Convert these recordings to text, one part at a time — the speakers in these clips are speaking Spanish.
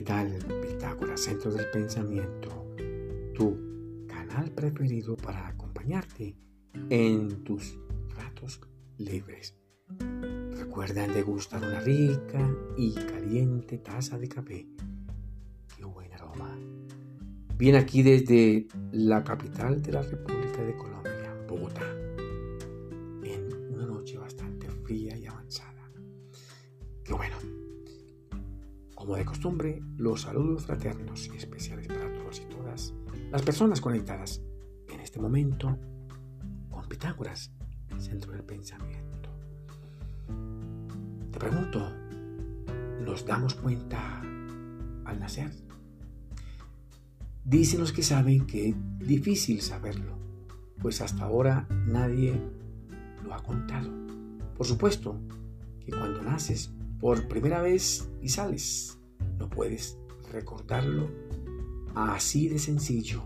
¿Qué tal Pitágoras, Centro del Pensamiento? Tu canal preferido para acompañarte en tus ratos libres. Recuerden degustar una rica y caliente taza de café. ¡Qué buen aroma! Bien aquí desde la capital de la República de Colombia, Bogotá, en una noche bastante fría Como de costumbre, los saludos fraternos y especiales para todos y todas las personas conectadas en este momento con Pitágoras, centro del pensamiento. Te pregunto, ¿nos damos cuenta al nacer? Dicen los que saben que es difícil saberlo, pues hasta ahora nadie lo ha contado. Por supuesto que cuando naces por primera vez y sales. No puedes recordarlo así de sencillo.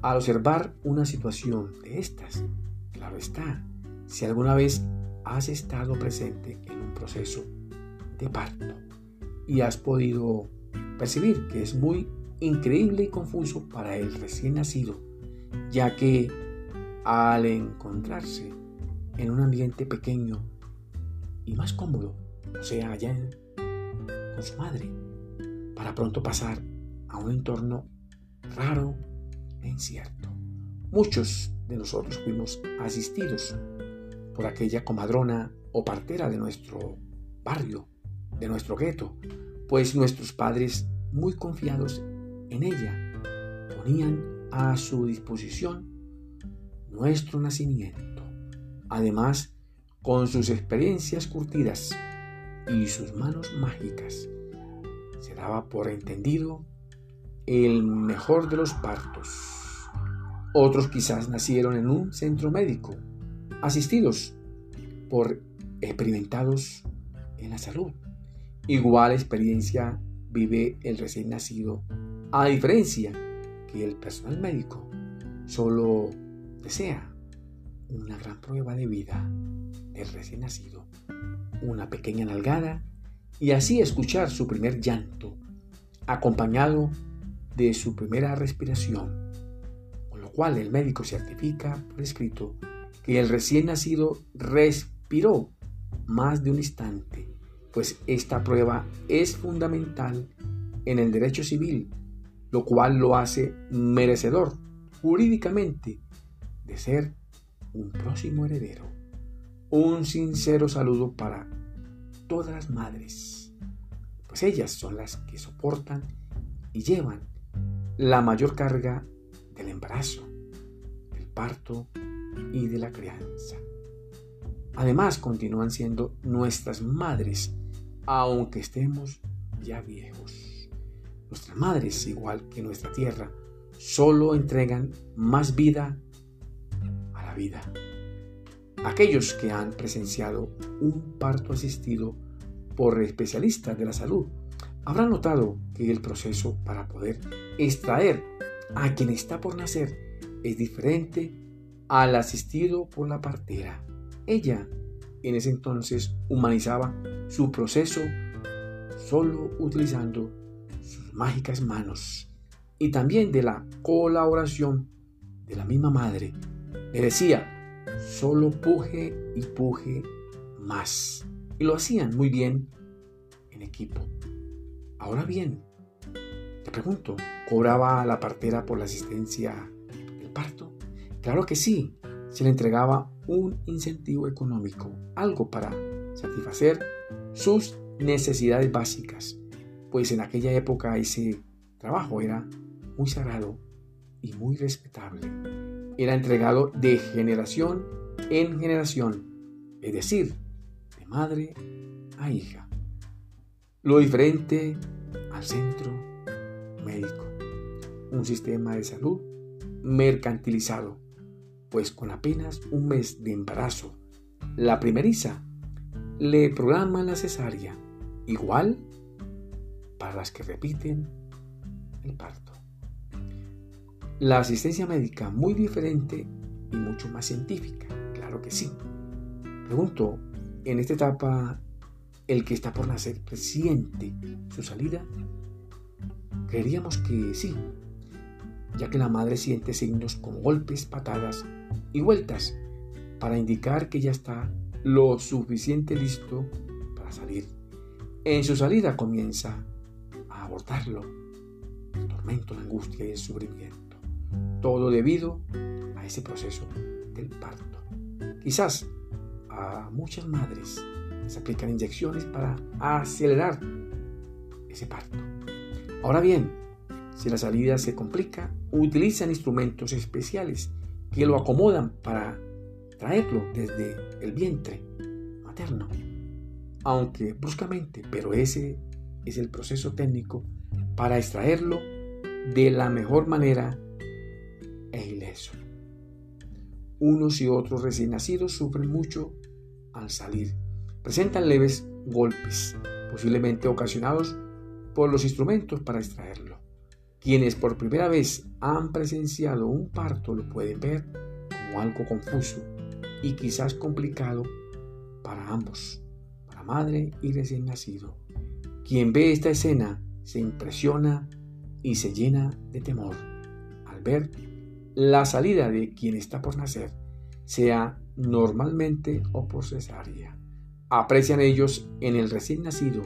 Al observar una situación de estas, claro está, si alguna vez has estado presente en un proceso de parto y has podido percibir que es muy increíble y confuso para el recién nacido, ya que al encontrarse en un ambiente pequeño y más cómodo, o sea, allá con su madre, para pronto pasar a un entorno raro e incierto. Muchos de nosotros fuimos asistidos por aquella comadrona o partera de nuestro barrio, de nuestro gueto, pues nuestros padres, muy confiados en ella, ponían a su disposición nuestro nacimiento. Además, con sus experiencias curtidas y sus manos mágicas. Se daba por entendido el mejor de los partos. Otros quizás nacieron en un centro médico, asistidos por experimentados en la salud. Igual experiencia vive el recién nacido, a diferencia que el personal médico solo desea una gran prueba de vida del recién nacido una pequeña nalgada y así escuchar su primer llanto, acompañado de su primera respiración, con lo cual el médico certifica por escrito que el recién nacido respiró más de un instante, pues esta prueba es fundamental en el derecho civil, lo cual lo hace merecedor jurídicamente de ser un próximo heredero. Un sincero saludo para todas las madres, pues ellas son las que soportan y llevan la mayor carga del embarazo, del parto y de la crianza. Además, continúan siendo nuestras madres, aunque estemos ya viejos. Nuestras madres, igual que nuestra tierra, solo entregan más vida a la vida. Aquellos que han presenciado un parto asistido por especialistas de la salud habrán notado que el proceso para poder extraer a quien está por nacer es diferente al asistido por la partera. Ella en ese entonces humanizaba su proceso solo utilizando sus mágicas manos y también de la colaboración de la misma madre. Le decía, solo puje y puje más. Y lo hacían muy bien en equipo. Ahora bien, te pregunto, ¿cobraba la partera por la asistencia del parto? Claro que sí, se le entregaba un incentivo económico, algo para satisfacer sus necesidades básicas, pues en aquella época ese trabajo era muy sagrado y muy respetable era entregado de generación en generación, es decir, de madre a hija. Lo diferente al centro médico, un sistema de salud mercantilizado, pues con apenas un mes de embarazo, la primeriza le programa la cesárea, igual para las que repiten el parto. La asistencia médica muy diferente y mucho más científica, claro que sí. Pregunto, en esta etapa, el que está por nacer presiente su salida. Creeríamos que sí, ya que la madre siente signos como golpes, patadas y vueltas para indicar que ya está lo suficiente listo para salir. En su salida comienza a abordarlo, el tormento, la angustia y el sufrimiento. Todo debido a ese proceso del parto. Quizás a muchas madres se aplican inyecciones para acelerar ese parto. Ahora bien, si la salida se complica, utilizan instrumentos especiales que lo acomodan para traerlo desde el vientre materno. Aunque bruscamente, pero ese es el proceso técnico para extraerlo de la mejor manera e ileso. Unos y otros recién nacidos sufren mucho al salir. Presentan leves golpes, posiblemente ocasionados por los instrumentos para extraerlo. Quienes por primera vez han presenciado un parto lo pueden ver como algo confuso y quizás complicado para ambos, para madre y recién nacido. Quien ve esta escena se impresiona y se llena de temor al ver la salida de quien está por nacer, sea normalmente o por cesárea. Aprecian ellos en el recién nacido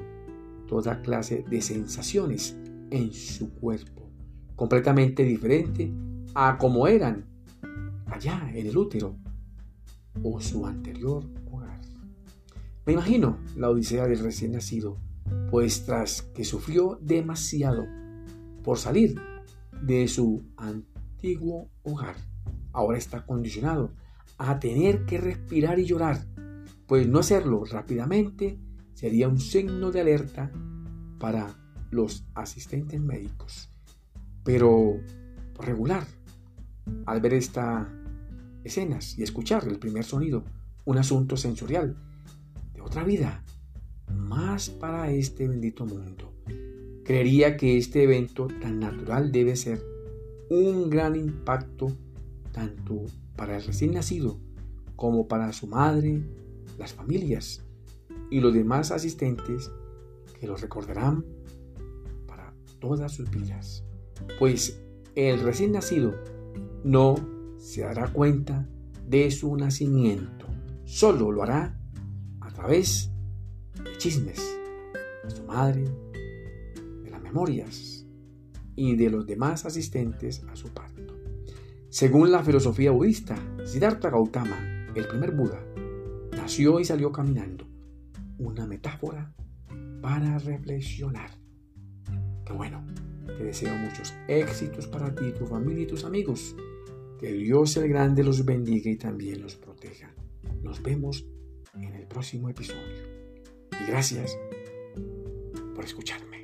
toda clase de sensaciones en su cuerpo, completamente diferente a como eran allá en el útero o su anterior hogar. Me imagino la odisea del recién nacido, pues tras que sufrió demasiado por salir de su antiguo hogar, ahora está condicionado a tener que respirar y llorar, pues no hacerlo rápidamente sería un signo de alerta para los asistentes médicos. Pero regular, al ver estas escenas y escuchar el primer sonido, un asunto sensorial de otra vida, más para este bendito mundo. Creería que este evento tan natural debe ser un gran impacto tanto para el recién nacido como para su madre, las familias y los demás asistentes que lo recordarán para todas sus vidas. Pues el recién nacido no se dará cuenta de su nacimiento, solo lo hará a través de chismes de su madre, de las memorias y de los demás asistentes a su parto. Según la filosofía budista, Siddhartha Gautama, el primer Buda, nació y salió caminando una metáfora para reflexionar. Que bueno, te deseo muchos éxitos para ti, tu familia y tus amigos. Que Dios el Grande los bendiga y también los proteja. Nos vemos en el próximo episodio. Y gracias por escucharme.